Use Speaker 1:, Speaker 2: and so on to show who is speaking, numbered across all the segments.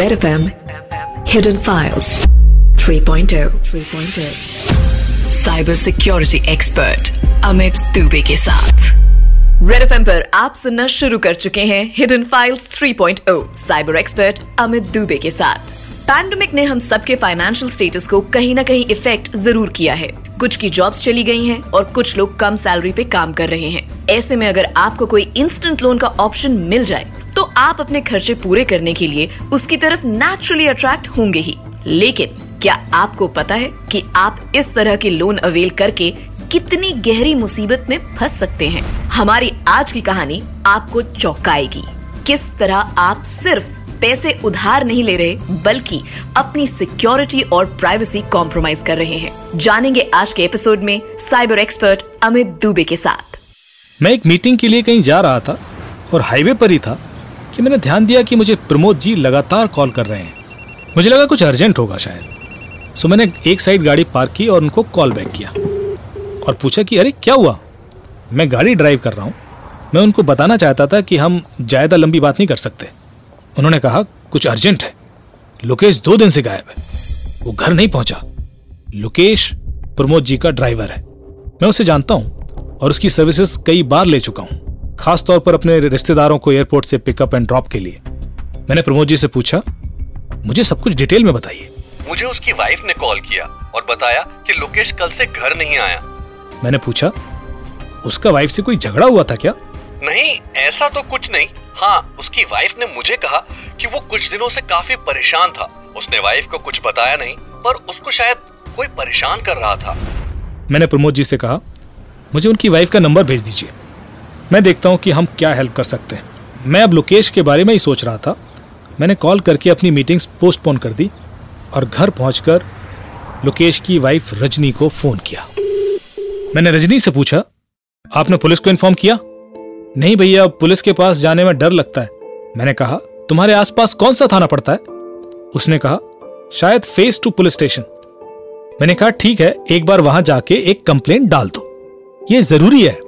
Speaker 1: Red FM Hidden Files 3.0 3.0
Speaker 2: cyber security expert Amit Dubey के साथ। Red F पर आप सुनना शुरू कर चुके हैं hidden files 3.0 cyber expert Amit Dubey के साथ। पैंडमिक ने हम सबके फाइनेंशियल स्टेटस को कहीं ना कहीं इफ़ेक्ट ज़रूर किया है। कुछ की जॉब्स चली गई हैं और कुछ लोग कम सैलरी पे काम कर रहे हैं। ऐसे में अगर आपको कोई इंस्टेंट लोन का ऑप्शन मिल जाए तो आप अपने खर्चे पूरे करने के लिए उसकी तरफ़ नेचुरली अट्रैक्ट होंगे ही। लेकिन क्या आपको पता है कि आप इस तरह के लोन अवेल करके कितनी गहरी मुसीबत में फंस सकते हैं? हमारी आज की कहानी आपको चौंकाएगी। किस तरह आप सिर्फ़ पैसे उधार नहीं ले रहे, बल्कि अपनी सिक्योरिटी और प्राइवेसी कॉम्प्रोमाइज कर रहे हैं। जानेंगे आज के एपिसोड में साइबर एक्सपर्ट अमित दुबे के साथ।
Speaker 3: मैं एक मीटिंग के लिए कहीं जा रहा था और हाईवे पर ही था। कि मैंने ध्यान दिया कि मुझे प्रमोद जी लगातार कॉल कर रहे हैं। मुझे लगा कुछ अर्जेंट होगा शायद। सो मैंने एक साइड गाड़ी पार्क की और उनको कॉल बैक किया और पूछा कि, अरे, क्या हुआ? मैं गाड़ी ड्राइव कर रहा हूँ। मैं उनको बताना चाहता था कि हम ज़्यादा लंबी बात नहीं कर सकते। उन्होंने कहा, कुछ अर्जेंट है। लोकेश दो दिन से गायब है। वो घर नहीं पहुँचा। लोकेश प्रमोद जी का ड्राइवर है। मैं उसे जानता हूँ और उसकी सर्विसेज़ कई बार ले चुका हूँ। खास तौर पर अपने रिश्तेदारों को एयरपोर्ट से पिकअप एंड ड्रॉप के लिए। मैंने प्रमोद जी से पूछा मुझे सब कुछ डिटेल में बताइए।
Speaker 4: मुझे उसकी वाइफ ने कॉल किया और बताया कि लोकेश कल से घर नहीं आया।
Speaker 3: मैंने पूछा उसका वाइफ से कोई झगड़ा हुआ था क्या?
Speaker 4: नहीं ऐसा तो कुछ नहीं। हाँ उसकी वाइफ ने मुझे कहा कि वो कुछ दिनों से काफ़ी परेशान था। उसने वाइफ को कुछ बताया नहीं पर उसको शायद कोई परेशान कर रहा था।
Speaker 3: मैंने प्रमोद जी से कहा मुझे उनकी वाइफ का नंबर भेज दीजिए। मैं देखता हूँ कि हम क्या हेल्प कर सकते हैं। मैं अब लोकेश के बारे में ही सोच रहा था। मैंने कॉल करके अपनी मीटिंग्स पोस्टपोन कर दी और घर पहुंचकर लोकेश की वाइफ रजनी को फ़ोन किया। मैंने रजनी से पूछा, आपने पुलिस को इन्फॉर्म किया? नहीं भैया, पुलिस के पास जाने में डर लगता है। मैंने कहा, तुम्हारे आसपास कौन सा थाना पड़ता है? उसने कहा, शायद फेस टू पुलिस स्टेशन मैंने कहा, ठीक है, एक बार वहाँ जाके एक कंप्लेंट डाल दो। ये ज़रूरी है।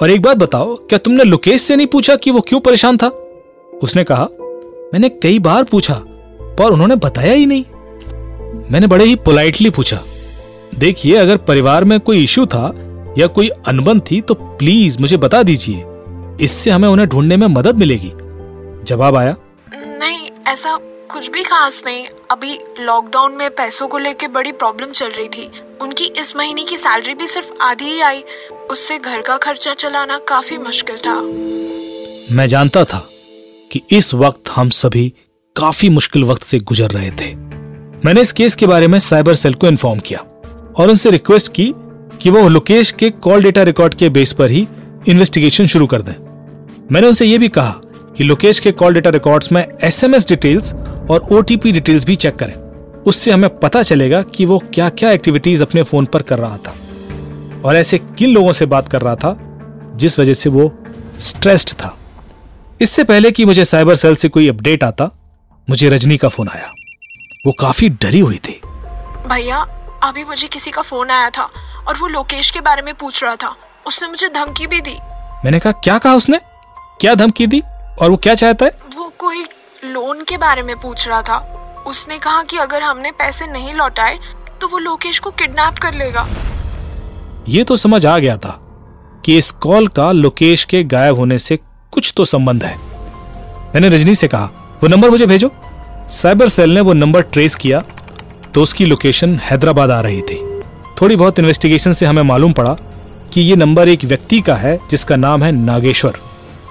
Speaker 3: और एक बात बताओ, क्या तुमने लोकेश से नहीं पूछा कि वो क्यों परेशान था? उसने कहा, मैंने कई बार पूछा, पर उन्होंने बताया ही नहीं। मैंने बड़े ही पोलाइटली पूछा, देखिए, अगर परिवार में कोई इश्यू था या कोई अनबन थी तो प्लीज़ मुझे बता दीजिए, इससे हमें उन्हें ढूँढने में मदद मिलेगी। जवाब आया,
Speaker 5: नहीं, ऐसा कुछ भी खास नहीं, अभी लॉकडाउन में पैसों को लेके बड़ी प्रॉब्लम चल रही थी। उनकी इस महीने की सैलरी भी सिर्फ़ आधी ही आई। उससे घर का खर्चा चलाना काफ़ी मुश्किल था।
Speaker 3: मैं जानता था कि इस वक्त हम सभी काफ़ी मुश्किल वक्त से गुजर रहे थे। मैंने इस केस के बारे में साइबर सेल को इन्फॉर्म किया और उनसे रिक्वेस्ट की कि वो लोकेश के कॉल डेटा रिकॉर्ड के बेस पर ही इन्वेस्टिगेशन शुरू कर दें। मैंने उनसे यह भी कहा कि लोकेश के कॉल डेटा रिकॉर्ड्स में एसएमएस डिटेल्स और ओटीपी डिटेल्स भी चेक करें। उससे हमें पता चलेगा कि वो क्या क्या एक्टिविटीज़ अपने फ़ोन पर कर रहा था। और ऐसे किन लोगों से बात कर रहा था जिस वजह से वो स्ट्रेस्ड था। इससे पहले कि मुझे साइबर सेल से कोई अपडेट आता मुझे रजनी का फ़ोन आया। वो काफ़ी डरी हुई थी।
Speaker 5: भैया अभी मुझे किसी का फ़ोन आया था और वो लोकेश के बारे में पूछ रहा था। उसने मुझे धमकी भी दी।
Speaker 3: मैंने कहा क्या कहा उसने? क्या धमकी दी? और वो क्या चाहता है?
Speaker 5: वो कोई लोन के बारे में पूछ रहा था। उसने कहा कि अगर हमने पैसे नहीं लौटाए तो वो लोकेश को किडनैप कर लेगा।
Speaker 3: ये तो समझ आ गया था कि इस कॉल का लोकेश के गायब होने से कुछ तो संबंध है। मैंने रजनी से कहा, वो नंबर मुझे भेजो। साइबर सेल ने वो नंबर ट्रेस किया तो उसकी लोकेशन हैदराबाद आ रही थी। थोड़ी बहुत इन्वेस्टिगेशन से हमें मालूम पड़ा कि ये नंबर एक व्यक्ति का है, जिसका नाम है नागेश्वर,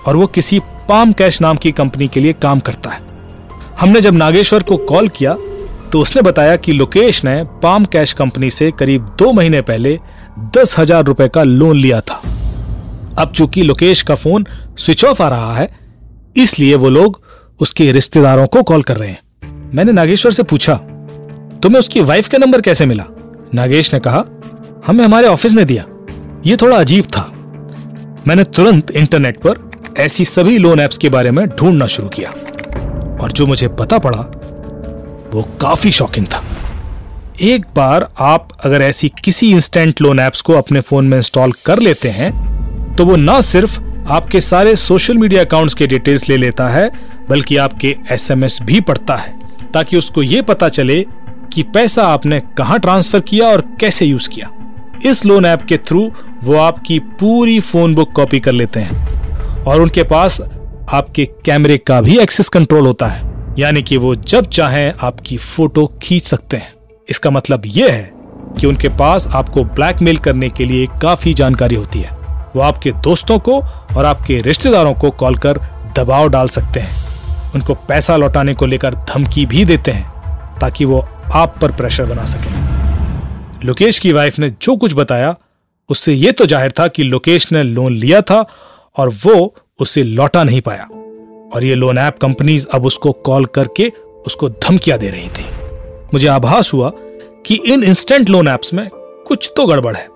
Speaker 3: और वो किसी पाम कैश नाम की कंपनी के लिए काम करता है। हमने जब नागेश्वर को कॉल किया तो उसने बताया कि लोकेश ने पाम कैश कंपनी से करीब दो महीने पहले दस हज़ार रुपए का लोन लिया था। अब चूँकि लोकेश का फ़ोन स्विच ऑफ़ आ रहा है, इसलिए वो लोग उसके रिश्तेदारों को कॉल कर रहे हैं। मैंने नागेश्वर से पूछा, तुम्हें उसकी वाइफ का नंबर कैसे मिला? नागेश ने कहा, हमें हमारे ऑफ़िस ने दिया। यह थोड़ा अजीब था। मैंने तुरंत इंटरनेट पर ऐसी सभी लोन एप्स के बारे में ढूंढना शुरू किया। और जो मुझे पता पड़ा, वो काफ़ी शॉकिंग था। एक बार आप अगर ऐसी किसी इंस्टेंट लोन एप्स को अपने फ़ोन में इंस्टॉल कर लेते हैं तो वो ना सिर्फ़ आपके सारे सोशल मीडिया अकाउंट्स के डिटेल्स ले लेता है, बल्कि आपके एसएमएस भी पढ़ता है, ताकि उसको ये पता चले कि पैसा आपने कहाँ ट्रांसफ़र किया और कैसे यूज़ किया। इस लोन ऐप के थ्रू वो आपकी पूरी फ़ोन बुक कॉपी कर लेते हैं। और उनके पास आपके कैमरे का भी एक्सेस कंट्रोल होता है। यानी कि वो जब चाहे आपकी फ़ोटो खींच सकते हैं। इसका मतलब यह है कि उनके पास आपको ब्लैकमेल करने के लिए काफ़ी जानकारी होती है। वो आपके दोस्तों को और आपके रिश्तेदारों को कॉल कर दबाव डाल सकते हैं। उनको पैसा लौटाने को लेकर धमकी भी देते हैं, ताकि वो आप पर प्रेशर बना सके। लोकेश की वाइफ ने जो कुछ बताया, उससे यह तो ज़ाहिर था कि लोकेश ने लोन लिया था और वो उसे लौटा नहीं पाया। और ये लोन ऐप कंपनीज़ अब उसको कॉल करके उसको धमकियाँ दे रही थी। मुझे आभास हुआ कि इन इंस्टेंट लोन ऐप्स में कुछ तो गड़बड़ है।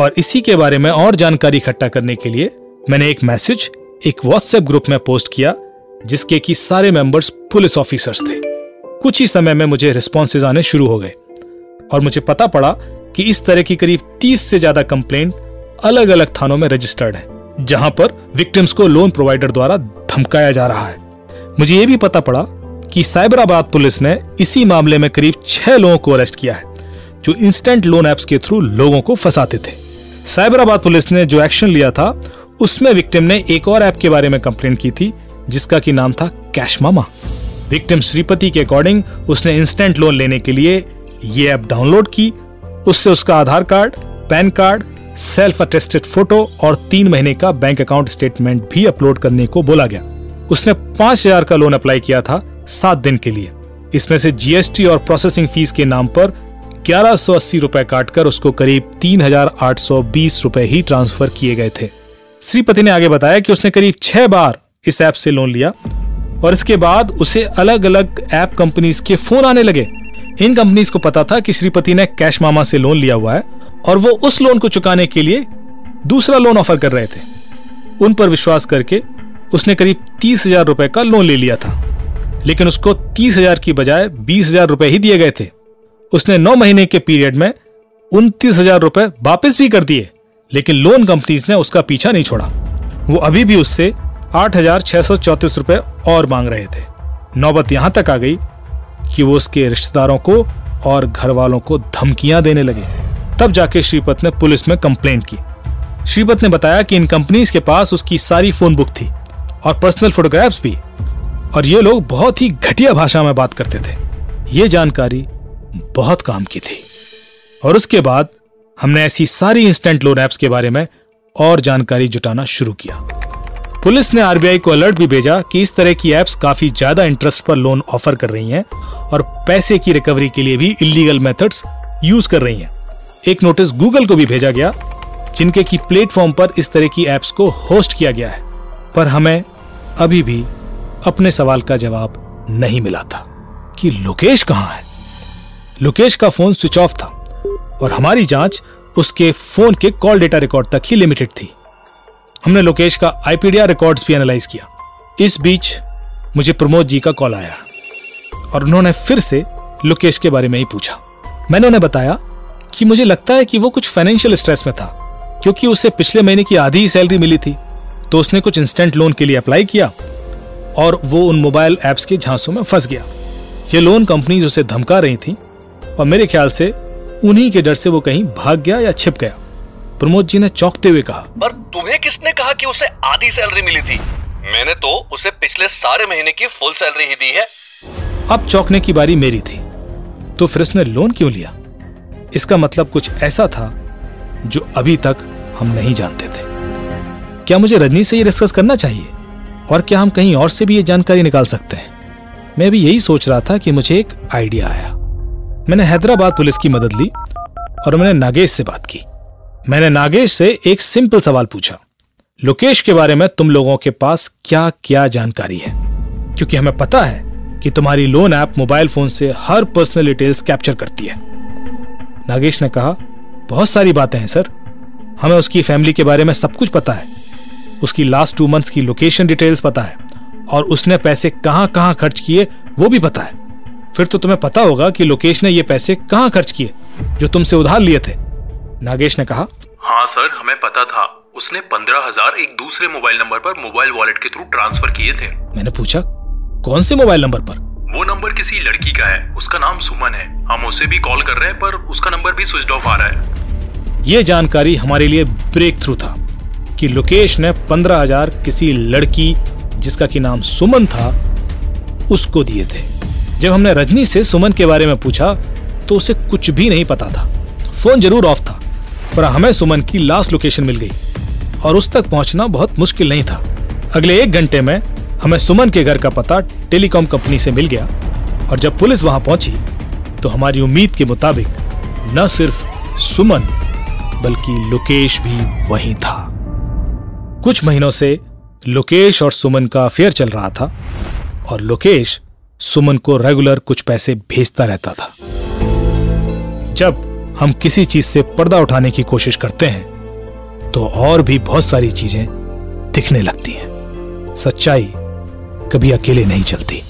Speaker 3: और इसी के बारे में और जानकारी इकट्ठा करने के लिए मैंने एक मैसेज एक व्हाट्सएप ग्रुप में पोस्ट किया, जिसके कि सारे मेंबर्स पुलिस ऑफिसर्स थे। कुछ ही समय में मुझे रिस्पॉन्सेज आने शुरू हो गए। और मुझे पता पड़ा कि इस तरह की करीब 30 से ज़्यादा कंप्लेंट अलग अलग थानों में रजिस्टर्ड है। जहाँ पर विक्टिम्स को लोन प्रोवाइडर द्वारा धमकाया जा रहा है। मुझे यह भी पता पड़ा कि साइबराबाद पुलिस ने इसी मामले में करीब छह लोगों को अरेस्ट किया है, जो इंस्टेंट लोन एप्स के थ्रू लोगों को फंसाते थे। साइबराबाद पुलिस ने जो एक्शन लिया था, उसमें विक्टिम ने एक और ऐप के बारे में कंप्लेन की थी, जिसका की नाम था कैश मामा विक्टिम श्रीपति के अकॉर्डिंग उसने इंस्टेंट लोन लेने के लिए ये ऐप डाउनलोड की, उससे उसका Aadhaar card PAN card self attested photo और तीन महीने का बैंक अकाउंट स्टेटमेंट भी अपलोड करने को बोला गया। उसने पाँच हज़ार का लोन अप्लाई किया था सात दिन के लिए। इसमें से जीएसटी और प्रोसेसिंग फ़ीस के नाम पर ग्यारह सौ अस्सी रुपए काटकर उसको करीब तीन हज़ार आठ सौ बीस रुपए ही ट्रांसफ़र किए गए थे। श्रीपति ने आगे बताया कि उसने करीब छह बार इस ऐप से लोन लिया और इसके बाद उसे अलग अलग ऐप कंपनीज़ के फ़ोन आने लगे। इन कंपनीज़ को पता था कि श्रीपति ने कैश मामा से लोन लिया हुआ है और वो उस लोन को चुकाने के लिए दूसरा लोन ऑफ़र कर रहे थे। उन पर विश्वास करके उसने करीब तीस हज़ार रुपए का लोन ले लिया था। लेकिन उसको तीस हज़ार की बजाय बीस हज़ार रुपए ही दिए गए थे। उसने नौ महीने के पीरियड में उनतीस हज़ार रुपए वापिस भी कर दिए, लेकिन लोन कंपनीज़ ने उसका पीछा नहीं छोड़ा। वो अभी भी उससे आठ हज़ार छह सौ चौतीस रुपए और मांग रहे थे। नौबत यहाँ तक आ गई कि वो उसके रिश्तेदारों को और घर वालों को धमकियाँ देने लगे। तब जाके श्रीपत ने पुलिस में कंप्लेंट की। श्रीपत ने बताया कि इन कंपनीज़ के पास उसकी सारी फ़ोन बुक थी और पर्सनल फोटोग्राफ्स भी। और ये लोग बहुत ही घटिया भाषा में बात करते थे। ये जानकारी बहुत काम की थी। और उसके बाद हमने ऐसी सारी इंस्टेंट लोन एप्स के बारे में और जानकारी जुटाना शुरू किया। पुलिस ने आरबीआई को अलर्ट भी भेजा कि इस तरह की एप्स काफ़ी ज़्यादा इंटरेस्ट पर लोन ऑफ़र कर रही हैं और पैसे की रिकवरी के लिए भी इलीगल मेथड्स यूज़ कर रही हैं। एक नोटिस गूगल को भी भेजा गया, जिनके की प्लेटफॉर्म पर इस तरह की एप्स को होस्ट किया गया है, पर हमें अभी भी अपने सवाल का जवाब नहीं मिला था कि लोकेश कहाँ है। लोकेश का फ़ोन स्विच ऑफ़ था और हमारी जाँच उसके फ़ोन के कॉल डेटा रिकॉर्ड तक ही लिमिटेड थी। हमने लोकेश का आईपीडीआर रिकॉर्ड्स भी एनालाइज किया। इस बीच मुझे प्रमोद जी का कॉल आया और उन्होंने फिर से लोकेश के बारे में ही पूछा। मैंने उन्हें बताया कि मुझे लगता है कि वो कुछ फाइनेंशियल स्ट्रेस में था, क्योंकि उसे पिछले महीने की आधी ही सैलरी मिली थी तो उसने कुछ इंस्टेंट लोन के लिए अप्लाई किया और वो उन मोबाइल एप्स के झांसों में फंस गया। ये लोन कंपनीज़ उसे धमका रही थी और मेरे ख्याल से उन्हीं के डर से वो कहीं भाग गया या छिप गया। प्रमोद जी ने चौंकते हुए कहा
Speaker 4: पर तुम्हें किसने कहा कि उसे आधी सैलरी मिली थी? मैंने तो उसे पिछले सारे महीने की फुल सैलरी ही दी है।
Speaker 3: अब चौंकने की बारी मेरी थी तो फिर उसने लोन क्यों लिया? इसका मतलब कुछ ऐसा था जो अभी तक हम नहीं जानते थे। क्या मुझे रजनी से ये डिस्कस करना चाहिए? और क्या हम कहीं और से भी ये जानकारी निकाल सकते हैं? मैं भी यही सोच रहा था कि मुझे एक आइडिया आया। मैंने हैदराबाद पुलिस की मदद ली और मैंने नागेश से बात की। मैंने नागेश से एक सिंपल सवाल पूछा। लोकेश के बारे में तुम लोगों के पास क्या क्या जानकारी है? क्योंकि हमें पता है कि तुम्हारी लोन ऐप मोबाइल फ़ोन से हर पर्सनल डिटेल्स कैप्चर करती है। नागेश ने कहा, बहुत सारी बातें हैं, सर। हमें उसकी फैमिली के बारे में सब कुछ पता है। उसकी लास्ट टू मंथ्स की लोकेशन डिटेल्स पता है और उसने पैसे कहाँ कहाँ खर्च किए, वो भी पता है। फिर तो तुम्हें पता होगा कि लोकेश ने ये पैसे कहाँ खर्च किए, जो तुमसे उधार लिए थे। नागेश ने कहा
Speaker 6: हाँ सर हमें पता था। उसने पंद्रह हज़ार एक दूसरे मोबाइल नंबर पर मोबाइल वॉलेट के थ्रू ट्रांसफ़र किए थे।
Speaker 3: मैंने पूछा कौन से मोबाइल नंबर पर?
Speaker 6: वो नंबर किसी लड़की का है। उसका नाम सुमन है। हम उसे भी कॉल कर रहे हैं पर उसका नंबर भी स्विच ऑफ़ आ रहा है।
Speaker 3: ये जानकारी हमारे लिए ब्रेक थ्रू था कि लोकेश ने पंद्रह हज़ार किसी लड़की जिसका की नाम सुमन था उसको दिए थे। जब हमने रजनी से सुमन के बारे में पूछा तो उसे कुछ भी नहीं पता था। फ़ोन ज़रूर ऑफ़ था। पर हमें सुमन की लास्ट लोकेशन मिल गई। और उस तक पहुँचना बहुत मुश्किल नहीं था। अगले एक घंटे में हमें सुमन के घर का पता टेलीकॉम कंपनी से मिल गया और जब पुलिस वहाँ पहुँची तो हमारी उम्मीद के मुताबिक न सिर्फ़ सुमन, बल्कि लोकेश भी वहीं था। कुछ महीनों से लोकेश और सुमन का अफेयर चल रहा था और लोकेश सुमन को रेगुलर कुछ पैसे भेजता रहता था। जब हम किसी चीज़ से पर्दा उठाने की कोशिश करते हैं तो और भी बहुत सारी चीज़ें दिखने लगती हैं। सच्चाई कभी अकेले नहीं चलती।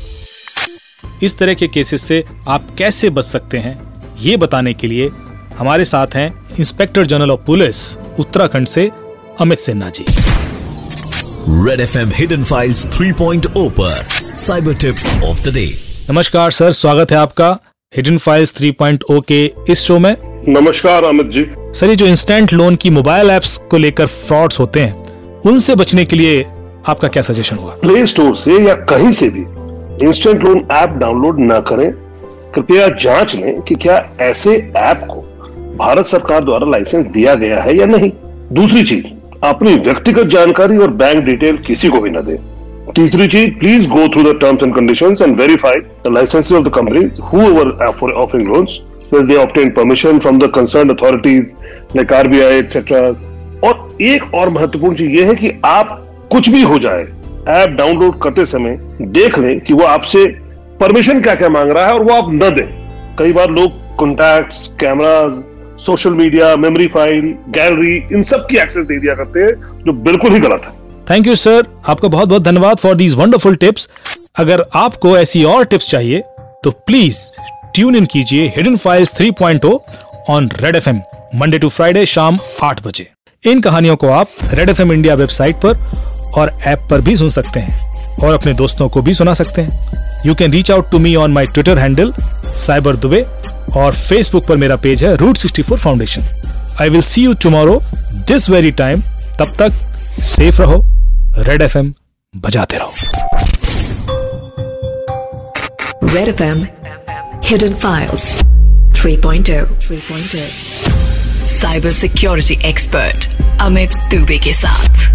Speaker 3: इस तरह के केसेस से आप कैसे बच सकते हैं ये बताने के लिए हमारे साथ हैं inspector general of police Uttarakhand से Amit Sinha ji.
Speaker 7: Red F M hidden files 3.0 पर cyber tip of the day
Speaker 3: नमस्कार सर स्वागत है आपका। हिडन फाइल्स 3.0 के इस शो में।
Speaker 8: नमस्कार अमित जी।
Speaker 3: सर ये जो इंस्टेंट लोन की मोबाइल एप्स को लेकर फ्रॉड्स होते हैं उनसे बचने के लिए आपका क्या सजेशन होगा?
Speaker 8: प्ले स्टोर से या कहीं से भी इंस्टेंट लोन ऐप डाउनलोड न करें। कृपया जाँच लें कि क्या ऐसे ऐप को भारत सरकार द्वारा लाइसेंस दिया गया है या नहीं। दूसरी चीज़ अपनी व्यक्तिगत जानकारी और बैंक डिटेल किसी को भी न दें। तीसरी चीज़ please go through the terms and conditions and verify the licences of the companies whoever offering loans will they obtain permission from the concerned authorities, like RBI. और एक और महत्वपूर्ण चीज़ ये है कि आप कुछ भी हो जाए, ऐप डाउनलोड करते समय देख लें कि वो आपसे परमिशन क्या क्या मांग रहा है और वो आप न दें कई बार लोग contact cameras social media memory file gallery इन सब की एक्सेस दे दिया करते हैं, जो बिल्कुल ही गलत है
Speaker 3: थैंक यू सर आपका बहुत बहुत धन्यवाद फॉर दीज वंडरफुल टिप्स अगर आपको ऐसी और टिप्स चाहिए तो प्लीज़ ट्यून इन कीजिए hidden files 3.0 on red F Monday to Friday शाम आठ बजे। इन कहानियों को आप रेड एफएम इंडिया वेबसाइट पर और ऐप पर भी सुन सकते हैं और अपने दोस्तों को भी सुना सकते हैं। You can reach out to me on my Twitter handle cyber Dubey और फेसबुक पर मेरा पेज है root sixty four foundation I will see you tomorrow this very time तब तक सेफ़ रहो। रेड एफएम बजाते रहो।
Speaker 1: Red F M hidden files 3.0 3.0
Speaker 2: cyber security expert Amit Dubey के साथ।